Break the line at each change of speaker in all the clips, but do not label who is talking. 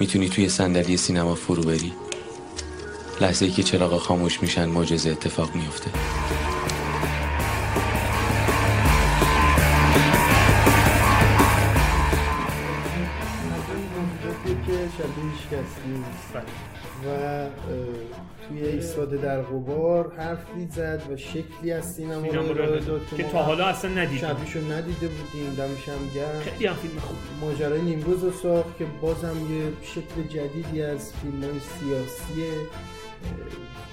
می‌تونی توی صندلی سینما فرو بری؟ لحظه ای که چراغ خاموش میشن معجزه اتفاق میفته
و توی ایستاده در غبار حرفی زد و شکلی از سینما رو
که تا حالا اصلا ندیدیم.
شبیشو ندیده بودیم دمش هم گرم.
خیلی هم فیلم خوب
ماجرای نیمروز رو ساخت که بازم یه شکل جدیدی از فیلم های سیاسی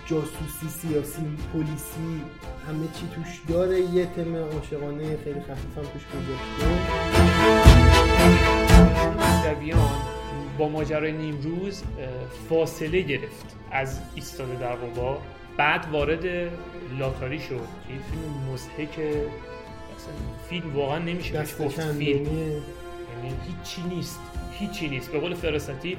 جاسوسی سیاسی پلیسی همه چی توش داره. یه تم عاشقانه خیلی خفیف هم توش گذاشته.
با ماجرای نیمروز فاصله گرفت از ایستاده در قبا بعد وارد لاتاری شد. که این فیلم مزهک فیلم واقعا نمیشه بهش گفت فیلم. یعنی هیچی نیست. هیچی نیست. به قول فراستی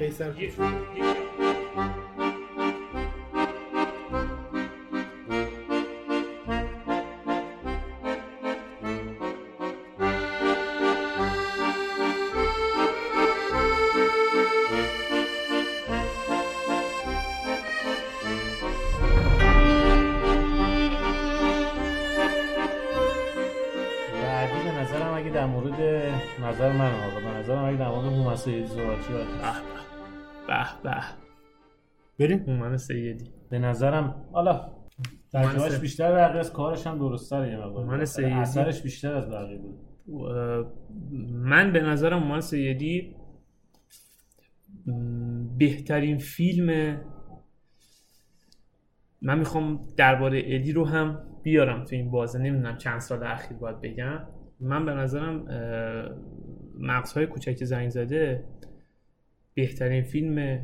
صحبت شد
به به
بریم.
هومن سیدی.
به نظرم حالا تجربهش بیشتر بقیه از کارش هم درست‌تره یه مقدار.
هومن سیدی.
اثرش بیشتر از بقیه بود.
من به نظرم هومن سیدی بهترین فیلم من می‌خوام درباره ادی رو هم بیارم تو این بازه. نمی‌دونم چند سال اخیر باید بگم. من به نظرم مغزهای کوچک زنگ زده بهترین فیلم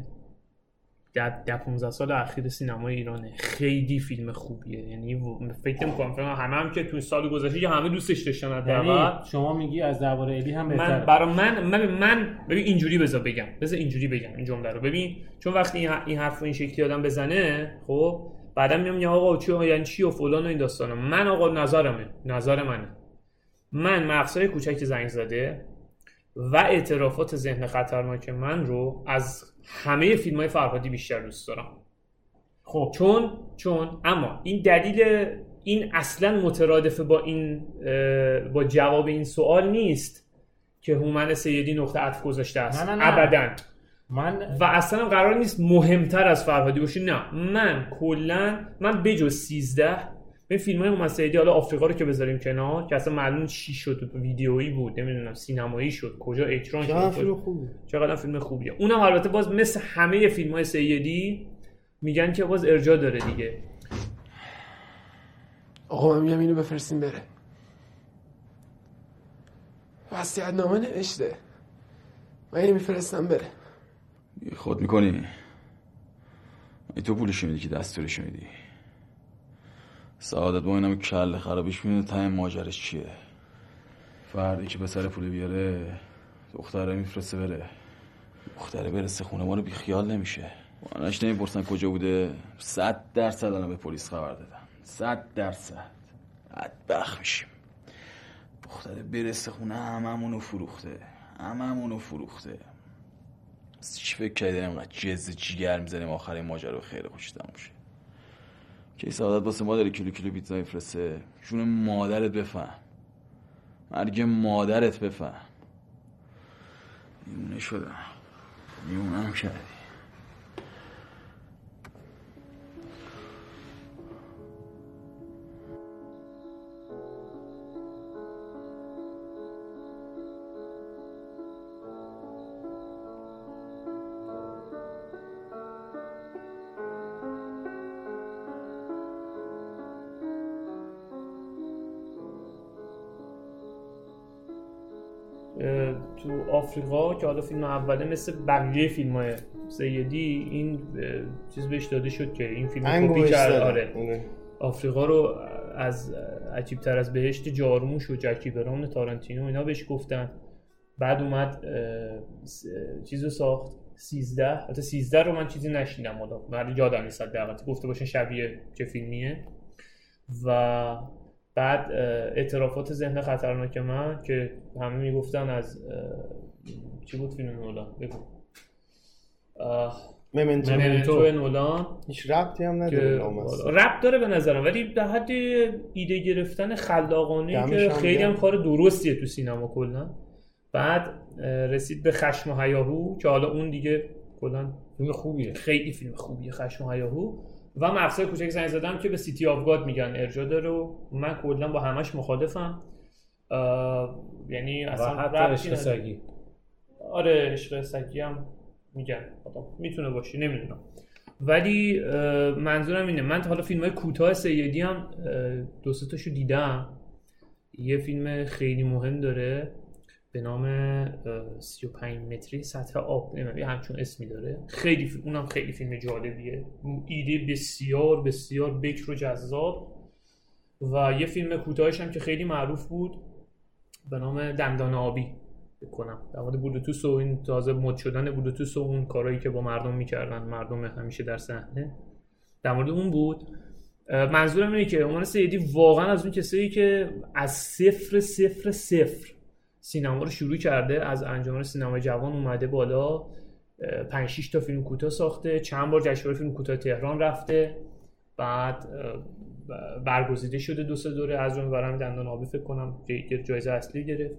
در ده 15 سال اخیر سینمای ایرانه. خیلی فیلم خوبیه. یعنی فکر می‌کنم همه هم که تو سال گذشته که همه دوستش داشتن
یعنی شما میگی از درباره الی هم بهتره.
من برای من من من ببین اینجوری بذار بگم. بذار اینجوری بگم این جمله رو. ببین چون وقتی این حرف این شکلی آدم بزنه خب بعدا میام یا آقا چی یعنی چی و فلان و این داستانا. من آقا نظرمه. نظر منه. من مغزهای کوچک زنگ زده و اعترافات ذهن خطرناک من رو از همه فیلم های فرهادی بیشتر دوست دارم. خب. چون چون اما این دلیل این اصلا مترادف با این با جواب این سوال نیست که هومن سیدی نقطه عطف گذاشته است.
نه نه نه.
ابدا.
من
و اصلا قرار نیست مهمتر از فرهادی باشه نه. من کلا من بجز 13 به فیلم های مسیدی حالا آفریقا رو که بذاریم کنار که اصلا معلوم چی شد ویدیویی بود نمی‌دونم سینمایی شد کجا اکران
شد فیلم خوبه
چقدر فیلم خوبیه. اونم البته باز مثل همه فیلم های سیدی میگن که باز ارجا داره دیگه.
آقا من میگم اینو بفرستیم بره. وسیعت نامه نوشته. من اینو میفرستم بره.
خود می‌کنی؟ ای تو پولشو میدی که دستورشو میدی؟ سعادت با اینم کل خرابیش می‌دونه تایم ماجرش چیه؟ فردی که به سر پول بیاره دختره میفرسته بره. دختره برسه خونه ما رو بیخیال نمیشه. مانش نمی‌پرسن کجا بوده. صد درصد الان به پلیس خبر دادم صد درصد. بدبخ میشیم. دختره برسه خونه هممونو فروخته. هممونو فروخته. چی فکر کردی اینقدر جز جیگر می‌زنیم؟ آخر ماجرا خیلی خوش تموم که سعادت واسه ما داره کیلو کیلو پیتزا میفرسته. جون مادرت بفهم. مرگ مادرت بفهم. میمونه شدم. میمونم کردی
آفریقا که حالا فیلم اوله مثل بقیه فیلم های سیدی این چیز بهش داده شد که این فیلم کپی کرد. آره. آفریقا رو از عجیب تر از بهشت جارموش و جکی بران تارانتینو اینا بهش گفتن. بعد اومد چیز رو ساخت. 13 حتی 13 رو من چیزی نشیدم حالا. ولی یادم نیست دقیقاً گفته باشه شبیه چه فیلمیه. و بعد اعترافات ذهن خطرناک من که همه می‌گفتن از چی بود فیلم نولان؟ بگو.
ممنتو.
ممنتو نولان.
هیچ ربطی هم نداره لامصب.
رپ داره به نظرم ولی به حد ایده گرفتن خلاقانه که
هم
خیلی هم. کار درستیه تو سینما کلا. بعد رسید به خشم و هیاهو که حالا اون دیگه کلا
فیلم خوبیه.
خیلی فیلم خوبیه خشم و هیاهو و مغزهای کوچک زنگ زده که به City of God میگن ارجاع داره و من کلا با همش مخالفم. یعنی اصلا
حتی
ربطی
عشق
نداره.
سگی
آره عشق سگی هم میگن. حالا می‌تونه باشه نمی‌دونم. ولی منظورم اینه. من تا حالا فیلم های کوتاه سیدی هم دو تاشو دیدم. یه فیلم خیلی مهم داره به نام اه، 35 متری سطح آب. نمی‌دونم همچون اسمی داره. خیلی فیلم اونم خیلی فیلم جالبیه. ایده بسیار بسیار بکر و جذاب. و یه فیلم کوتاهش هم که خیلی معروف بود به نام دندان آبی. بکنم در مورد بلوتوث و این تازه مد شدن بلوتوث و اون کارهایی که با مردم می‌کردن مردم همیشه در صحنه. در مورد اون بود. منظورم اینه که عنوان سیدی واقعا از اون کسایی که از صفر صفر صفر سینما رو شروع کرده از انجمن سینما جوان اومده بالا اه، پنج شیش تا فیلم کوتاه ساخته چند بار جشنواره فیلم کوتاه تهران رفته بعد برگزیده شده دو سه دوره از جمله برام دندان آبی فکر کنم جای- جایزه اصلی گرفت.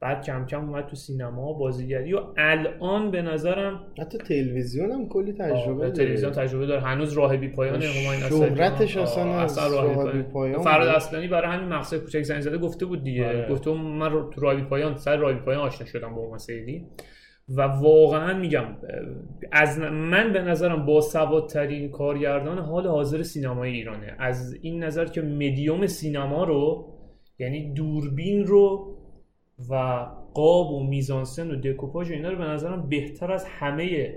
بعد کم کم اومد تو سینما بازیگری و الان به نظرم
حتی تلویزیون هم کلی تجربه
آه،
داره
تلویزیون تجربه داره هنوز راه بی پایان همایون
شهرتش. اصلا از
راه بی پایان. فراد. اصلانی برای همین مقصد کوچک زنگ زده گفته بود دیگه
آره.
گفته من تو راه بی پایان سر راه بی پایان آشنا شدم با اوما سیدی و واقعا میگم از من به نظرم با سوادترین کارگردان حال حاضر سینمای ایرانه از این نظر که مدیوم سینما رو یعنی دوربین رو و قاب و میزانسن و دکوپاژ و اینا رو به نظرم بهتر از همه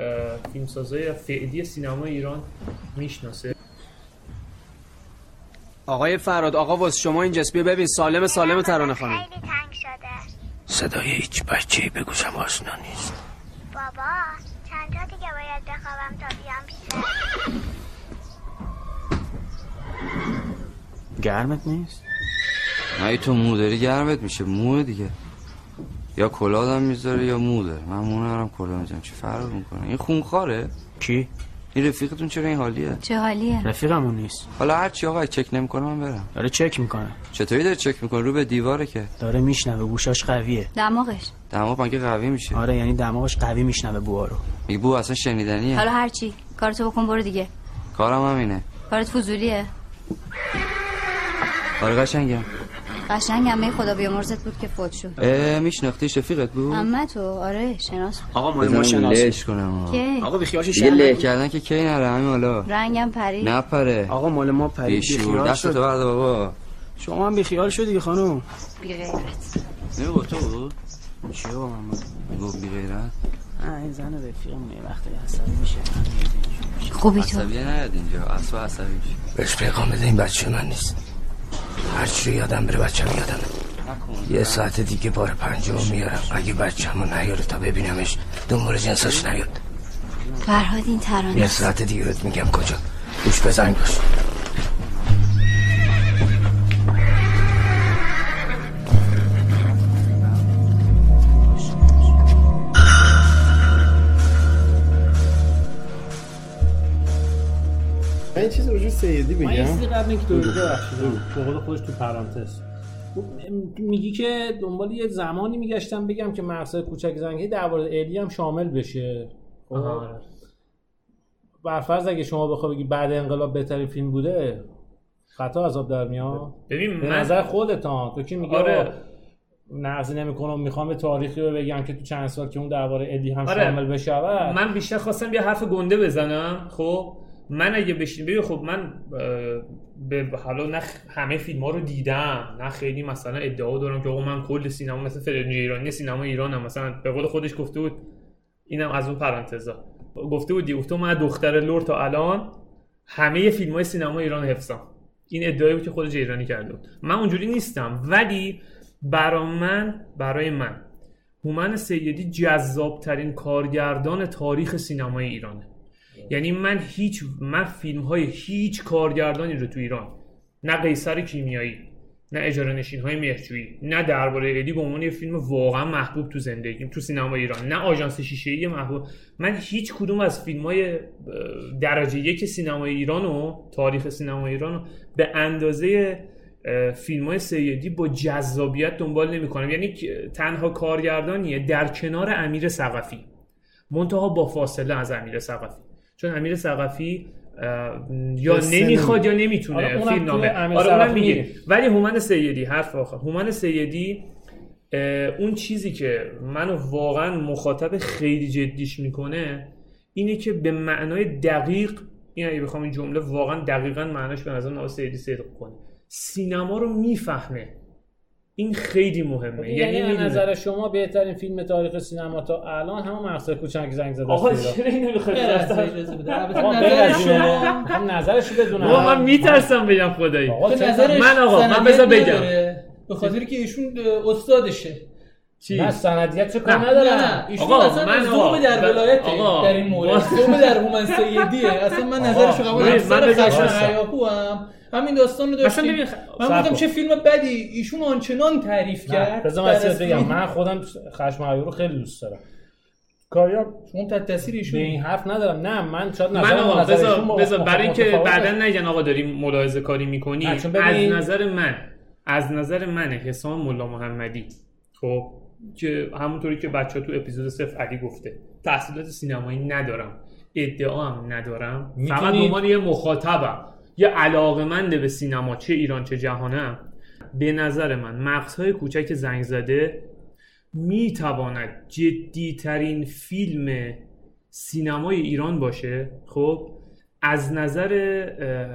اه، فیلمسازای فعلی سینما ایران می‌شناسه.
آقای فراد آقا واسه شما اینجاست بیا ببین. سالم سالم ترانه خانم.
خیلی تنگ شده.
صدای هیچ بچه به گوشم آشنا نیست.
بابا چند تا دیگه باید بخوابم تا بیام پیشه
گرمت نیست؟ نه تو مو داری گرمت میشه موه دیگه. یا کلادم می‌ذاره یا مو داره من مو ندارم کلاه می‌ذارم چه فرق می‌کنه؟ این خونخواره.
کی؟
این رفیقتون چرا این حالیه؟
چه حالیه؟
رفیقمون نیست.
حالا هر چی آقا چک نمی‌کنه من برم.
داره چک می‌کنه.
چطوری داره چک می‌کنه؟ رو به دیواره که.
داره میشنوه گوشاش قویه.
دماغش.
دماغ مگه قوی میشه؟
آره یعنی دماغش قوی میشنوه بوها رو.
میگه بو اصلا شنیدنیه؟
حالا هرچی کارتو بکن برو دیگه.
کارم همینه.
کارت فضولیه.
آره قشنگم.
قشنگ همه خدا بیامرزت بود که فوت شد.
اه میشناختیش رفیقت بود؟
اما تو آره شناس بود.
آقا مال
بزنم
ما شناس
کنم آقا.
آقا بیخیالش شهر
له. کردن که کی نره؟ همین حالا.
رنگم پری
نپره.
آقا مال ما پرید. بیخیال
دست تو
شد
برده بابا.
شما هم بیخیال شدی خانم
بی غیرت.
نمی با تو بود؟
چیه با من بود؟
بی غیرت.
این زن رفیقمونه یه وقتی عصبی میشه.
خوبی تو؟
عصبیه نیاد اینجا. اصلا عصبی میشه.
بهش پیغام بده این بچه من نیست. هر چی رو یادم بره بچه یادم. یه ساعت دیگه بار پنجم میارم. اگه بچه همو نیاره تا ببینمش دنبال جنساش نیاد.
فرهاد این ترانه
یه. ساعت دیگه بهت میگم کجا. گوش بزنگ باش
یه چیز به سیدی
من یه
بگم
چیزی قبل اینکه تو ببخشید. به قول خودش تو پرانتز. خب، میگی که دنبال یه زمانی میگشتم بگم که مقصد کوچک زنگی درباره الی هم شامل بشه. خب؟
آره.
برفرض اگه شما بخوای بگی بعد انقلاب بهترین فیلم بوده خطا عذاب در میاد.
ببین
به
من
نظر خودت ها تو که میگی
آره.
نقضی نمی‌کنم می‌خوام به تاریخی رو بگم که تو چند سال که اون درباره الی هم
آره.
شامل بشه
من بیشتر خواستم یه حرف گنده بزنم خب؟ من اگه بشین ببین خب من به حالا نه همه فیلم ها رو دیدم. نه خیلی مثلا ادعا دارم که آقا من کل سینما مثل فرنجی ایرانی سینما ایرانم. مثلا به قول خودش گفته بود اینم از اون پرانتزا. گفته بود دیگه گفته من دختر لور تا الان همه فیلم های سینما ایران حفظم. این ادعایی بود که خود جیرانی کرده بود. من اونجوری نیستم. ولی برای من برای من هومن سیدی جذاب ترین کارگردان تاریخ سینمای ایرانه. یعنی من هیچ من فیلم های هیچ کارگردانی رو تو ایران نه قیصر کیمیایی نه اجاره نشین های مهرجویی نه درباره ادی به عنوان یه فیلم واقعا محبوب تو زندگیم تو سینما ایران نه آژانس شیشه ای محبوب. من هیچ کدوم از فیلم های درجه یک سینما ایران و تاریخ سینما ایران به اندازه فیلم های سیدی با جذابیت دنبال نمی کنم یعنی تنها کارگردانیه در کنار امیر سقفی منتها با فاصله از امیر سقفی چون امیر سقفی یا نمی‌خواد یا نمی‌تونه. فیلم نامه. آره اونم میگه. ولی هومن سیدی حرف آخر. هومن سیدی اون چیزی که منو واقعا مخاطب خیلی جدیش می‌کنه اینه که به معنای دقیق این اگه بخوام این جمله واقعا دقیقا معناش به نظر ناو سیدی صدق کنه. سینما رو می‌فهمه. این خیلی مهمه.
یعنی, یعنی نظر شما بهترین فیلم تاریخ سینما تا الان همون مقصد کوچک زنگ زده
آقا چرا اینو
نظر شما. نظرش بدونم.
من میترسم بگم خدایی.
من آقا من بذار بگم. به خاطر که ایشون استادشه.
چی؟ نه. سندیت چه کار نداره
نه ایشون اصلا من آقا در ولایت در این مورد زوم در هومن سیدیه. اصلا من نظرش رو قبول ندارم من همین داستان رو داشتیم. من بودم چه فیلم بدی؟ ایشون آنچنان تعریف کرد.
بذار من بگم. من خودم خشم رو خیلی دوست دارم.
کاریا شما تحت تاثیر ایشون.
این حرف ندارم. نه من شاید
نظر من آقا بذار بذار برای اینکه بعدا نگن آقا داریم ملاحظه کاری می‌کنی. از نظر من از نظر من حسام مولا محمدی. خب که همونطوری که بچه تو اپیزود صفر علی گفته. تحصیلات سینمایی ندارم. ادعا هم ندارم. فقط عنوان یه مخاطبم. یه علاقمنده به سینما چه ایران چه جهانم به نظر من مغزهای کوچک زنگ زده می‌تواند جدیترین فیلم سینمای ایران باشه. خب از نظر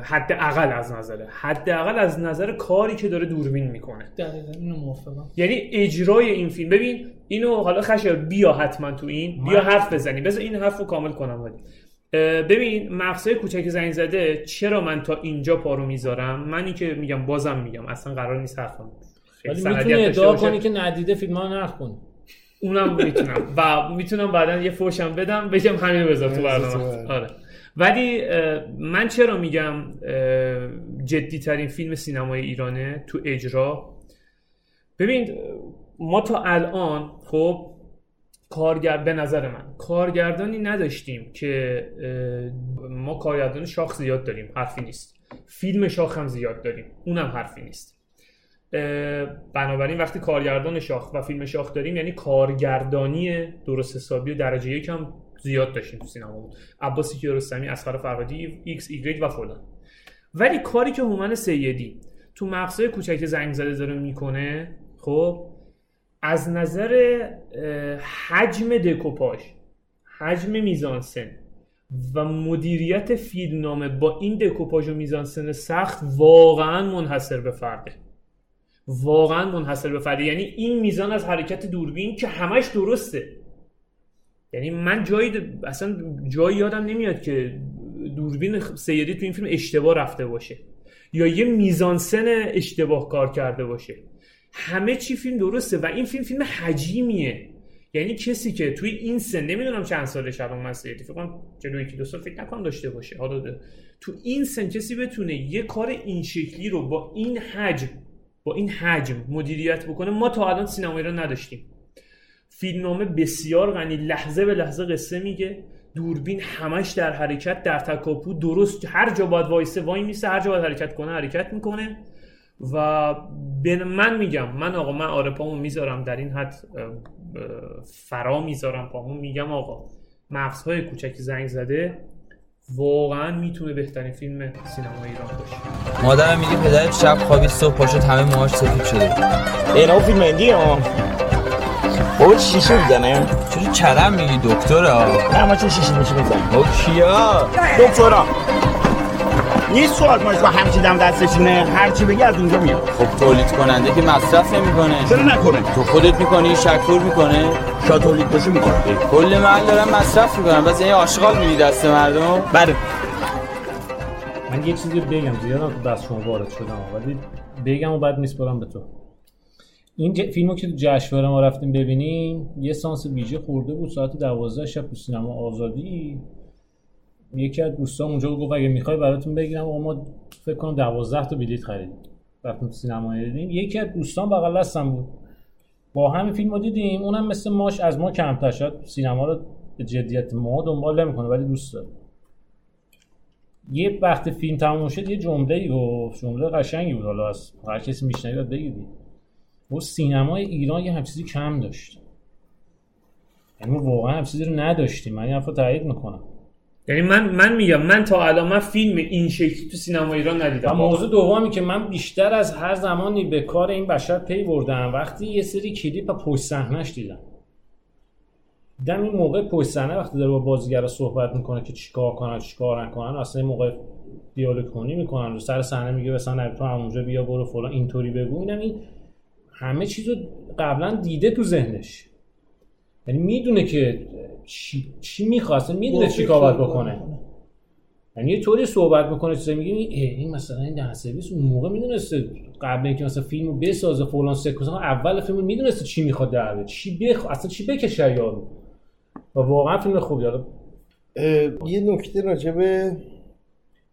حد اقل از نظر حد اقل از نظر کاری که داره دوربین می‌کنه.
دقیقا اینو موافقم.
یعنی اجرای این فیلم. ببین اینو حالا خشر بیا حتما تو این بیا حرف بزنی. بذار این حرف رو کامل کنم ولی. ببین مغزای کوچک زنگ زده چرا من تا اینجا پارو می‌ذارم؟ منی که میگم بازم میگم اصلا قرار نیست حرفم
ولی می‌تونی ادعا کنی که ندیده فیلم ها نخون.
اونم می‌تونم. و می‌تونم بعدا یه فوشم بدم بگم همین بذار تو برنامه. آره. ولی من چرا میگم جدی ترین فیلم سینمای ایرانه تو اجرا؟ ببین ما تا الان خب کارگر به نظر من کارگردانی نداشتیم که ما کارگردان شاخ زیاد داریم حرفی نیست. فیلم شاخ هم زیاد داریم اونم حرفی نیست. بنابراین وقتی کارگردان شاخ و فیلم شاخ داریم یعنی کارگردانی درست حسابی و درجه یکم زیاد داشتیم تو سینما بود. عباسی کیارستمی اصغر فرهادی ایکس ایگرگ و فلان. ولی کاری که هومن سیدی تو مغزهای کوچک زنگ زده داره می‌کنه خب از نظر حجم دکوپاژ حجم میزانسن و مدیریت فیلمنامه با این دکوپاژ و میزانسن سخت واقعا منحصر به فرده. واقعا منحصر به فرده. یعنی این میزان از حرکت دوربین که همش درسته. یعنی من جایی اصلا جایی یادم نمیاد که دوربین سیدی تو این فیلم اشتباه رفته باشه. یا یه میزانسن اشتباه کار کرده باشه. همه چی فیلم درسته و این فیلم فیلم حجیمیه. یعنی کسی که توی این سن نمی‌دونم چند سالش الان من سیدی فکر کنم جلوی یکی دو سال فکر نکنم داشته باشه. حالا ده. تو این سن کسی بتونه یه کار این شکلی رو با این حجم با این حجم مدیریت بکنه ما تا الان سینما ایران نداشتیم. فیلمنامه بسیار غنی لحظه به لحظه قصه میگه. دوربین همش در حرکت در تکاپو درست هر جا باید وایسه وای میسه هر جا باید حرکت کنه حرکت می‌کنه. و من میگم من آقا من آره پامو می‌ذارم در این حد فرا می‌ذارم پامو میگم آقا مغزهای کوچک زنگ زده واقعا می‌تونه بهترین فیلم سینما ایران باشه
مادرم میگه پدرت شب خوابید صبح پاشد همه موهاش سفید شده
اینا فیلم هندی ها بابا چی شیشه می‌زنه؟
چرا چرم میگی دکترا؟
نه ما چه شیشه میشه می‌زنه
با کیا؟
دکترا ما با همچین دم دستشونه هر چی بگی از اونجا میاد.
خب تولید کننده که مصرف نمی‌کنه.
چرا نکنه؟
تو خودت می‌کنی شکور می‌کنه.
شا تولید باشه می‌کنه.
کل محل دارن مصرف می‌کنن. بس این آشغال میدی دست مردم؟
بله.
من یه چیزی بگم زیادم تو دست شما وارد شدم ولی بگم و بعد میسپرم به تو. این ج... فیلمو که تو جشنواره ما رفتیم ببینیم یه سانس ویژه خورده بود. ساعت 12 شب تو سینما آزادی. یکی از دوستان اونجا گفت اگه می‌خوای براتون بگیرم اما ما فکر کنم 12 تا بلیط خریدیم رفتیم سینما دیدیم یکی از دوستان بغل دستم بود. با همین فیلم رو دیدیم اونم مثل ماش از ما کمتر شد. سینما رو به جدیت ما دنبال نمی‌کنه ولی دوست داره. یه وقت فیلم تموم شد یه جمله ای گفت جمله قشنگی بود. حالا از هر کسی میشنوید بگیدی. و سینمای ایران یه همچیزی کم داشت. یعنی واقعا هم چیزی رو نداشتیم. من این تایید می‌کنم.
یعنی من من میگم من تا الان من فیلم این شکلی تو سینما ایران ندیدم.
و موضوع دومی که من بیشتر از هر زمانی به کار این بشر پی بردم وقتی یه سری کلیپ پشت صحنهش دیدم. دیدم این موقع پشت صحنه وقتی داره با بازیگر صحبت می‌کنه که چیکار کنن چیکار نکنن اصلا این موقع دیالوگ کنی می‌کنن. رو سر صحنه میگه مثلا تو همونجا بیا برو فلان اینطوری بگو. اینم این همه چیزو قبلا دیده تو ذهنش. یعنی می‌دونه که چی, چی می‌خواسته می‌دونه چی کار بکنه. یعنی یه طوری صحبت می‌کنه چیزی میگه این مثلا این ده سرویس اون موقع می‌دونسته قبل اینکه مثلا فیلمو بسازه فلان سکانس اول فیلم می‌دونسته چی می‌خواد در چی بخ اصلا چی بکشه یارو و واقعا فیلم خوبی
یه نکته راجع به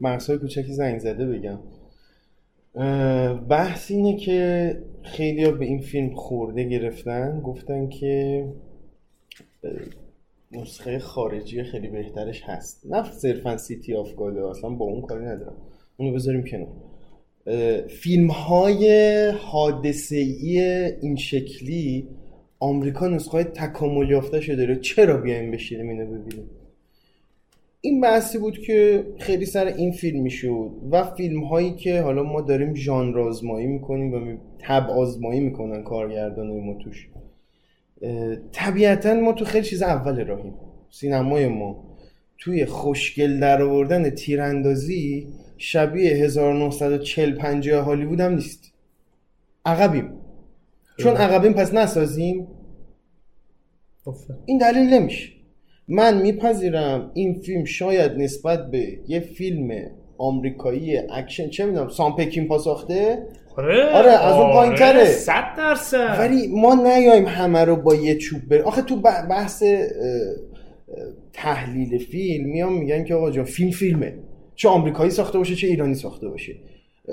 مرسای کوچکی زنگ زده بگم. بحث اینه که خیلی به این فیلم خرده گرفتن گفتن که نسخه خارجی خیلی بهترش هست. نه صرفا City of God ه اصلا با اون کاری ندارم. اونو بذاریم کنار. فیلم های حادثه ای این شکلی آمریکا نسخه های تکامل یافته شده داره. چرا بیایم بشینیم اینو ببینیم؟ این بحثی بود که خیلی سر این فیلم می‌شد و فیلم هایی که حالا ما داریم ژانر آزمایی می‌کنیم و طبع آزمایی می‌کنن کارگردان ما توش. طبیعتا ما تو خیلی چیز اول راهیم. سینمای ما توی خوشگل در آوردن تیراندازی شبیه 1940 50 هالیوود هم نیست. عقبیم. چون عقبیم پس نسازیم. این دلیل نمیشه. من میپذیرم این فیلم شاید نسبت به یه فیلم آمریکایی اکشن چه می‌دونم سام پکین‌پا ساخته؟
آره.
آره از اون پایین تره.
آره، صد درصد.
ولی ما نیایم همه رو با یه چوب بریم. آخه تو بحث تحلیل فیلم میام میگن که آقا جان فیلم فیلمه. چه آمریکایی ساخته باشه چه ایرانی ساخته باشه.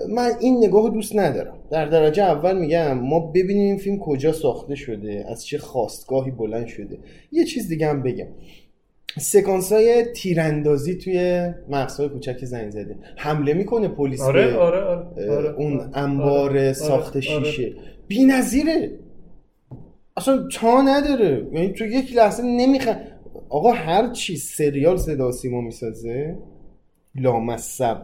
من این نگاه دوست ندارم. در درجه اول میگم ما ببینیم این فیلم کجا ساخته شده از چه خواستگاهی بلند شده. یه چیز دیگه هم بگم. سکانس های تیراندازی توی مقصای کوچک زنگ زده حمله می‌کنه پلیس
آره آره آره, آره
اون آره. انبار آره ساخت آره. شیشه. بی نظیره اصلا تا نداره. یعنی تو یک لحظه نمی‌خواد آقا هر چی سریال صدا سیما می‌سازه لامصب.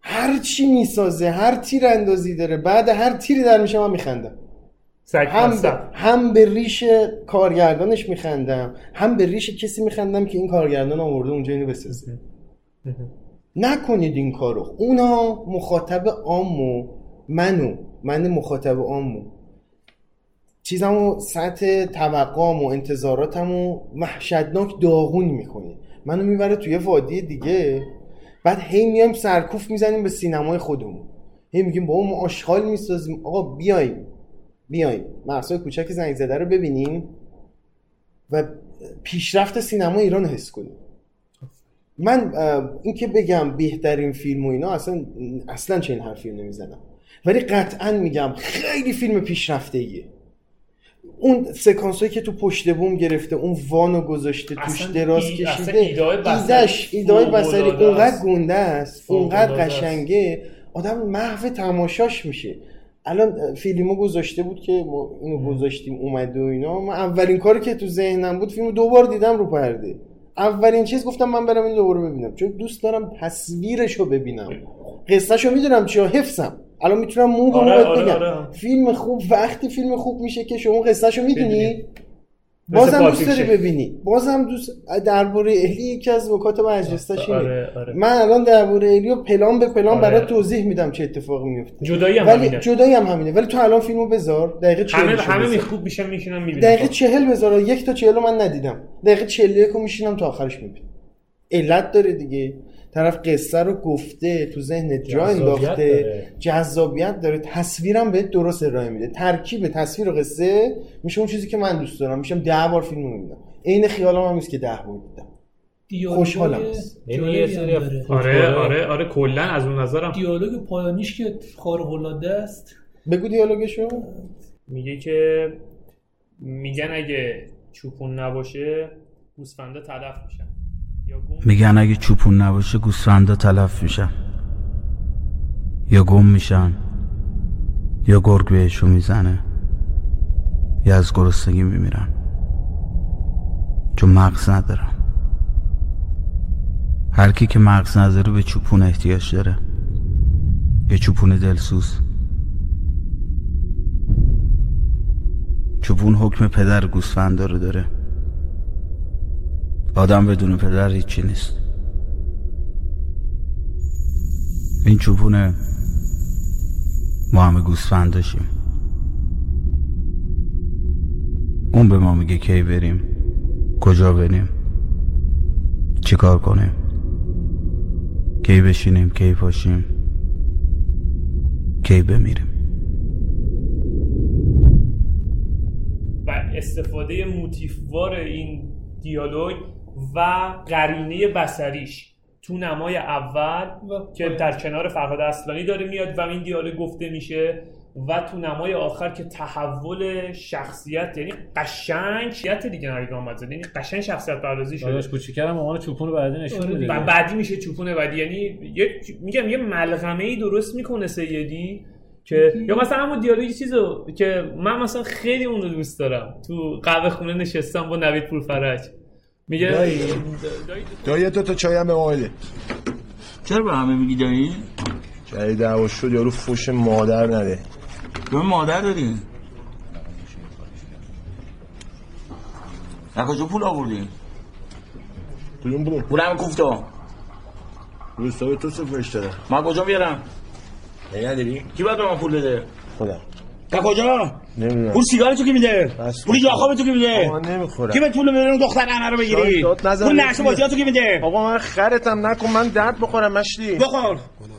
هر چی می‌سازه هر تیر اندازی داره بعد هر تیری در میشه من میخندم. هم به, هم به ریش کارگردانش میخندم هم به ریش کسی میخندم که این کارگردان آورده اونجا اینو بسازه. نکنید این کارو. اونا مخاطب عامو منو من مخاطب عامو. چیزمو سطح توقعم و انتظاراتمو وحشتناک داغون می‌کنه منو می‌بره توی وادی دیگه. بعد هی میایم سرکوف می‌زنیم به سینمای خودمون. هی میگیم با ما آشغال می‌سازیم. آقا بیایم. بیایم مرسای کوچک زنگ زده رو ببینیم و پیشرفت سینما ایران حس کنیم. من اینکه بگم بهترین فیلم و اینا اصلا اصلا چه این حرفی نمی‌زنم. ولی قطعا میگم خیلی فیلم پیشرفته ایه اون سکانس هایی که تو پشت بوم گرفته اون وانو گذاشته توش دراز کشیده ایدهش ایدای بسری اونقدر گنده است اونقدر قشنگه. آدم محو تماشاش میشه. الان فیلمو گذاشته بود که ما اینو گذاشتیم اومده و اینا. من اولین کاری که تو ذهنم بود فیلمو دوبار دیدم رو پرده. اولین چیز گفتم من برم این دوباره ببینم. چون دوست دارم تصویرشو ببینم. قصهشو می‌دونم چیا حفظم. الان می‌تونم مو آره، آره، بگم. آره. فیلم خوب وقتی فیلم خوب میشه که شما قصهشو می‌دونی. بازم دوست داری ببینی. بازم دوست درباره اهلی یکی از نکات برجستش آره، آره. من الان درباره اهلی و پلان به پلان آره. برات توضیح میدم چه اتفاقی میفته.
جدایی هم
ولی همینه. جدایی هم همینه. ولی تو الان فیلمو بذار. دقیقه 40
همه همه خوب میشن میشینم می‌بینم
دقیقه 40 بذار. یک تا 40 من ندیدم. دقیقه 41 رو میشینم تا آخرش می‌بینم. علت داره دیگه. طرف قصه رو گفته تو ذهن جا انداخته. جذابیت داره. تصویرم به درست ارائه میده. ترکیب تصویر و قصه میشه اون چیزی که من دوست دارم. میشم ده بار فیلم می‌بینم. عین خیالم هم نیست که ده بار دیدم. خوشحالم.
یعنی یه سری آره آره آره کلا از اون نظرم.
دیالوگ پایانیش که خارق العاده است.
بگو دیالوگشو.
میگه که میگن اگه چوپون نباشه گوسفندا تلف میشن.
میگن اگه چوپون نباشه گوسفندا تلف میشن. یا گم میشن. یا گرگ بهشون می‌زنه. یا از گرسنگی میمیرن. چون مغز ندارن. هر کی که مغز نداره به چوپون احتیاج داره. یه چوپون دلسوز. چوپون حکم پدر گوسفندا رو داره. آدم بدون پدر هیچی نیست. این چوپونه ما همه گوسفند داشیم اون به ما میگه کی بریم کجا بریم چیکار کنیم کی بشینیم کی پاشیم کی بمیریم.
و استفاده موتیفوار این دیالوگ و قرینه بسریش تو نمای اول که در کنار فرهاد اصلانی داره میاد و این دیالوگ گفته میشه و تو نمای آخر که تحول شخصیت یعنی قشنگ شخصیت دیگه نوید محمد یعنی قشنگ شخصیت پردازی شده.
داداش کوچیکرم مامان چوپون بعدی نشون
میده. بعدی میشه چوپون بعدی. یعنی میگم یه ملغمه ای درست می‌کنه سیدی که یا مثلا همون دیالوگی چیزو که من مثلا خیلی اون رو دوست دارم. تو قهوه خونه نشستم با نوید پورفرج. میگه
دایی دایی تو تا چایم به
چرا به همه میگی دایی؟
جایی دعوا شد یارو فوش مادر نده
به مادر داری؟ کجا پول آوردی؟
کدوم پول؟
پول همه کوفتا
روستا تو سفرش داره
من کجا بیارم؟
نداری؟
کی باید به من پول بده؟
خودم
تا کجا؟
نمی‌دونم.
پول سیگار تو کی میده؟ پول یاخاب تو کی میده؟
آقا نمی‌خورم
کی به پول میده اون دختر همه رو بگیری؟ پول نقشه بازی تو کی میده؟
آقا من خرتم نکن من درد بخورم مشتی.
بخور.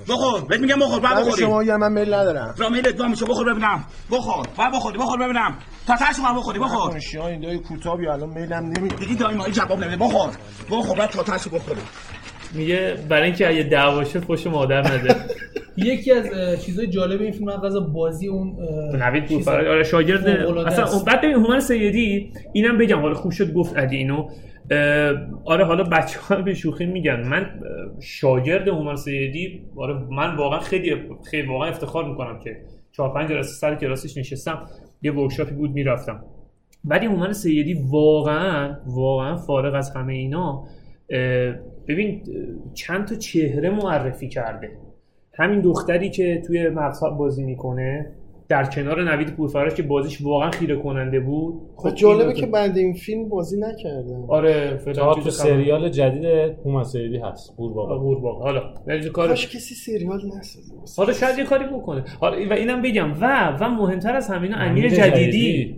بخور. بهت میگم بخور بعد بخوری.
شما یا من میل ندارم.
را میلت با میشه بخور ببینم. بخور. بعد بخوری بخور ببینم. تا تاش ما بخوری بخور.
شما این دای کوتابی الان میلم نمیاد
دیگه دای ما جواب نمیده. بخور. بخور بعد تا تاش بخوری.
میگه برای اینکه اگه دعواشه فوش مادر نده.
یکی از چیزای جالب این فیلم از بازی اون
نوید پورفرج آره شاگرد اصلا اون بعد ببین هومن سیدی اینم بگم حالا خوب شد گفت ادی اینو. آره حالا بچه ها به شوخی میگن. من شاگرد هومن سیدی آره من واقعا خیلی خیلی واقعا افتخار می‌کنم که چهار پنج جلسه سر کلاسش نشستم یه ورکشاپی بود می‌رفتم. ولی هومن سیدی واقعا واقعا فارغ از همه اینا ببین چند تا چهره معرفی کرده. همین دختری که توی مقصد بازی می‌کنه در کنار نوید پورفراش که بازیش واقعا خیره کننده بود
خب جالبه که بعد این فیلم بازی نکرده
آره
فعلا تو سریال جدید هومن سیدی هست قورباغه.
قورباغه. حالا
کارش کسی سریال نسازه.
حالا شاید یه کاری بکنه. حالا و اینم بگم و و مهمتر از همینا امیر جدیدی, جدیدی.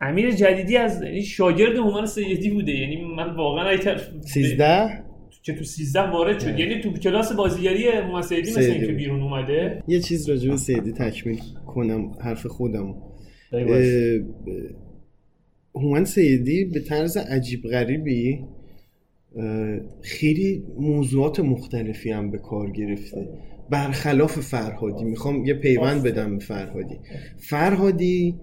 امیر جدیدی از شاگرد هومن سیدی بوده. یعنی من واقعا
13
که تو 13 وارد شد. یعنی تو کلاس بازیگری هومن سیدی مثل اینکه بیرون اومده؟
یه چیز راجع به سیدی تکمیل کنم حرف خودم. هومن سیدی به طرز عجیب غریبی خیلی موضوعات مختلفی هم به کار گرفته. برخلاف فرهادی. می‌خوام یه پیوند بدم به فرهادی. فرهادی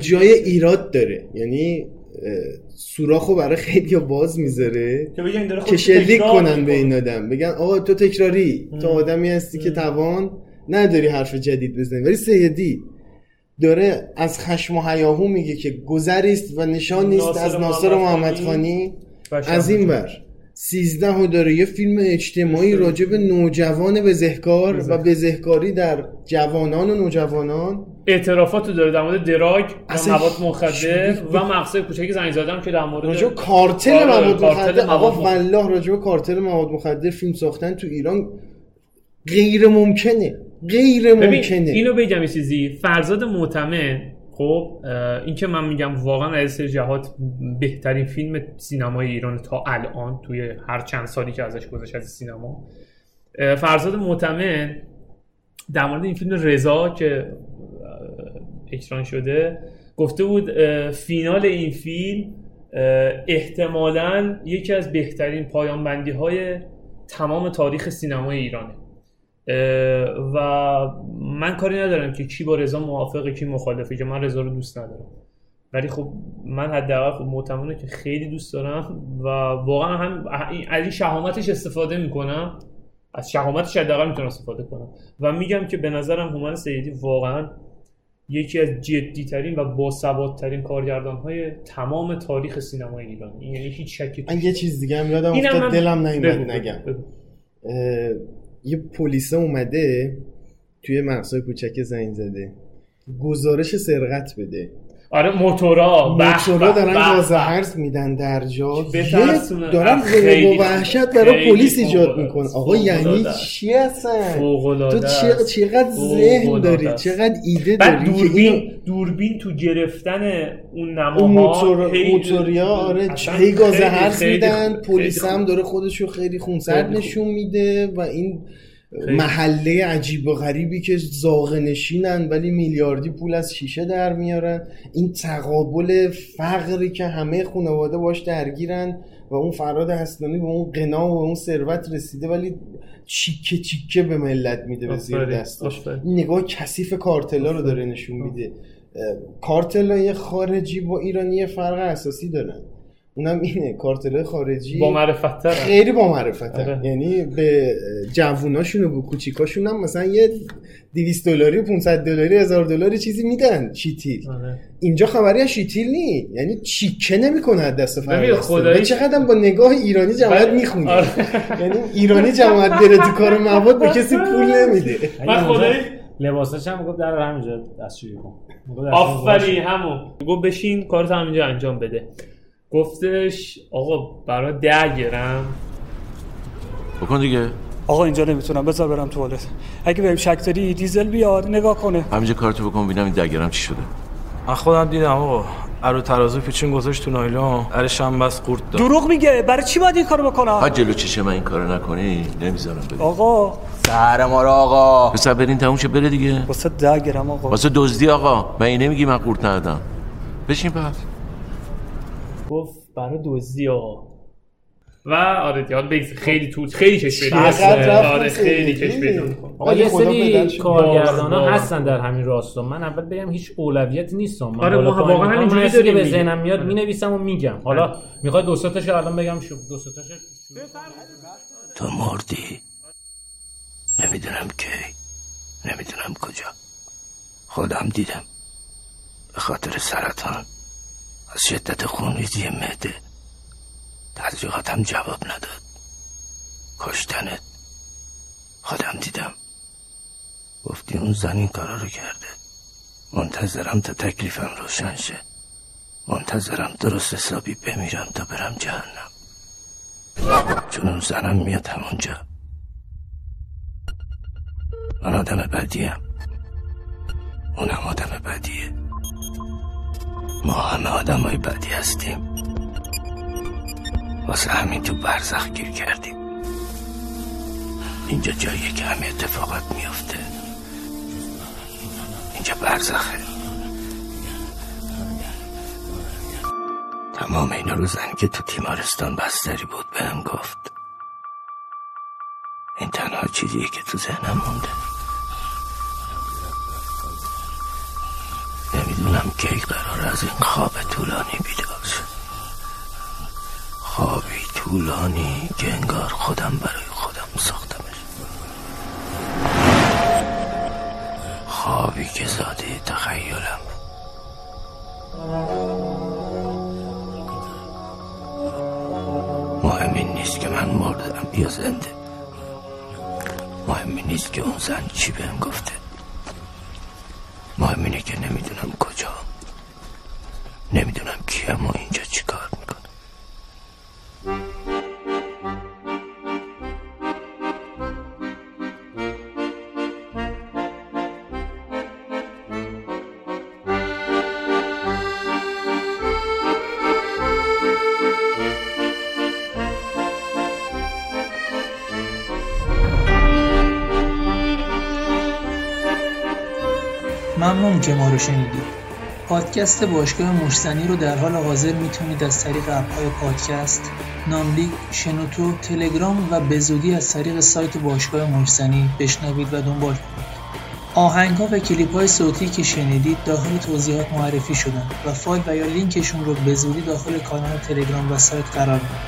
جای ایراد داره. یعنی سوراخو برای خیلی باز می‌ذاره. که شلیک کنن به این آدم. بگن آقا تو تکراری. تو آدمی هستی که توان نداری حرف جدید بزنی. ولی سیدی داره از خشم و حیاهو میگه که گذریست و نشان نیست از ناصر محمد خانی. از این ور. سیزده داره. یه فیلم اجتماعی راجع به نوجوان بزهکار و بزهکاری در جوانان و نوجوانان.
اعترافات داره در مورد دراگ و مواد مخدر و مقصد کوچکی زنگ زدم که در مورد
راجع کارتل آره، مواد مخدر آقا والله راجع کارتل مواد مخدر فیلم ساختن تو ایران غیر ممکنه. غیر ممکنه.
اینو بگم یه چیزی. فرزاد معتمد خب این که من میگم واقعا از جهات بهترین فیلم سینمای ایران تا الان توی هر چند سالی که ازش گذشت از سینما. فرزاد معتمد در مورد این فیلم رضا که اکران شده گفته بود فینال این فیلم احتمالا یکی از بهترین پایان بندی های تمام تاریخ سینمای ایرانه. و من کاری ندارم که کی با رضا موافقه کی مخالفه که من رضا رو دوست ندارم. ولی خب من حداقل خب معتمدم که خیلی دوست دارم و واقعا هم از این شهامتش استفاده می‌کنم. از شهامتش حداقل می‌تونم استفاده کنم. و میگم که به نظرم هومن سیدی واقعا یکی از جدی ترین و باسوادترین کارگردان های تمام تاریخ سینمای ایران. یعنی هیچ شکی
من یه چیز دیگه هم یادم افتاد دلم نمیاد نگم. یه پلیس اومده توی مقصای کوچک زنگ زده. گزارش سرقت بده.
آره موتورا
موتورا دارن گاز هرز میدن در جا. دارن غیر و وحشت برای پلیس ایجاد میکن آقا یعنی چی هستن تو چقدر ذهن داری؟ چقدر ایده داری
دوربین دوربین تو گرفتن اون نماها
موتور موتوریا آره هی گاز هرز میدن. پلیس هم داره خودشو خیلی خونسرد نشون میده و این محله عجیب و غریبی که زاغ نشینن ولی میلیاردی پول از شیشه در میارن. این تقابل فقری که همه خانواده باش درگیرن و اون فراد هستانی به اون قنا و اون ثروت رسیده ولی چیکه چیکه به ملت میده به زیر دستش. این نگاه کثیف کارتلا رو داره نشون میده. کارتلای خارجی با ایرانی فرق اساسی دارن. اونم اینه کارتل خارجی.
با معرفت
خیلی با معرفت آره. یعنی به جووناشون و به کوچیکاشون هم مثلا یه 200 دلاری 500 دلاری 1000 دلاری چیزی میدن شیتیل آره. اینجا خبری از شیتیل نی. یعنی چیکه نمی‌کنه از دست فرد چقدر با نگاه ایرانی جماعت می‌خونی آره. یعنی ایرانی جماعت بره تو کار مواد به کسی پول نمیده.
من خدایی.
لباسش هم گفت در همینجا دستشویی کن.
آفرین همون. گفت بشین کارت همینجا انجام بده. گفتش آقا برای ده گرم.
بکن دیگه.
آقا اینجا نمی‌تونم. بذار برم توالت. اگه بریم شکتری دیزل بیاد نگاه کنه.
همینجا کارتو بکن ببینم این ده گرم چی شده.
من خودم دیدم آقا. ارو ترازو پیچین گذاشت تو نایلون. ارش هم بس قورت داد. دروغ میگه. برای چی باید این کارو بکنم؟
ها جلو چشه من این کارو نکنی. نمی‌ذارم بری.
آقا.
سهر ما رو آقا. بس برین تموم شه بره دیگه.
واسه ده گرم آقا.
واسه دزدی آقا. من این نمیگی من قورت ندادم. بشین پس.
گفت برای دزدی آقا. و آره یاد بگذار. خیلی تو خیلی کش آره خیلی کش
آقا یه سری کارگردان ها هستن در همین راستا من اول بگم هیچ اولویت نیستم من
آره ما واقعا همینجوری
داریم به ذهنم میاد آره. می‌نویسم و میگم. حالا می‌خوای دو سه تاشو الان بگم شو. دو سه تاشو
تو مردی. نمی‌دونم کی. نمی‌دونم کجا. خودم دیدم. به خاطر سرطان. از شدت خونریزی معده تدریقاتم جواب نداد. کشتنت خودم دیدم. گفتی اون زن این کارا رو کرده. منتظرم تا تکلیفم روشن شه. منتظرم درست حسابی بمیرم تا برم جهنم. چون اون زنم میاد همونجا. من آدم بدیم. اونم آدم بدیه. ما همه آدم های بدی هستیم. واسه همین تو برزخ گیر کردیم. اینجا جاییه که همه اتفاقات میافته. اینجا برزخه. تمام اینا رو زنی که تو تیمارستان بستری بود بهم گفت. این تنها چیزیه که تو ذهنم مونده. نمی‌دونم کی قرار از این خواب طولانی بیدار خوابی طولانی که انگار خودم برای خودم ساختمش. خوابی که زاده تخیلم. مهم نیست که من مردم یا زنده. مهم نیست که اون زن چی بهم گفته. مهم که نمی‌دونم
ممنون که ما رو شنیدید
پادکست باشگاه مشتنی رو در حال حاضر می‌تونید از طریق اپهای پادکست، ناملیک، شنوتو، تلگرام و بزودی از طریق سایت باشگاه مشتنی بشنوید و دنبال کنید. آهنگ ها و کلیپ های صوتی که شنیدید داخل توضیحات معرفی شدن و فایل و یا لینکشون رو به زودی داخل کانال تلگرام و سایت قرار میدن.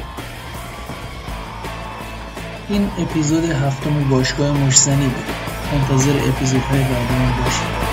این اپیزود هفتم باشگاه مشتنی بود. منتظر اپیزودهای بعدی باشید.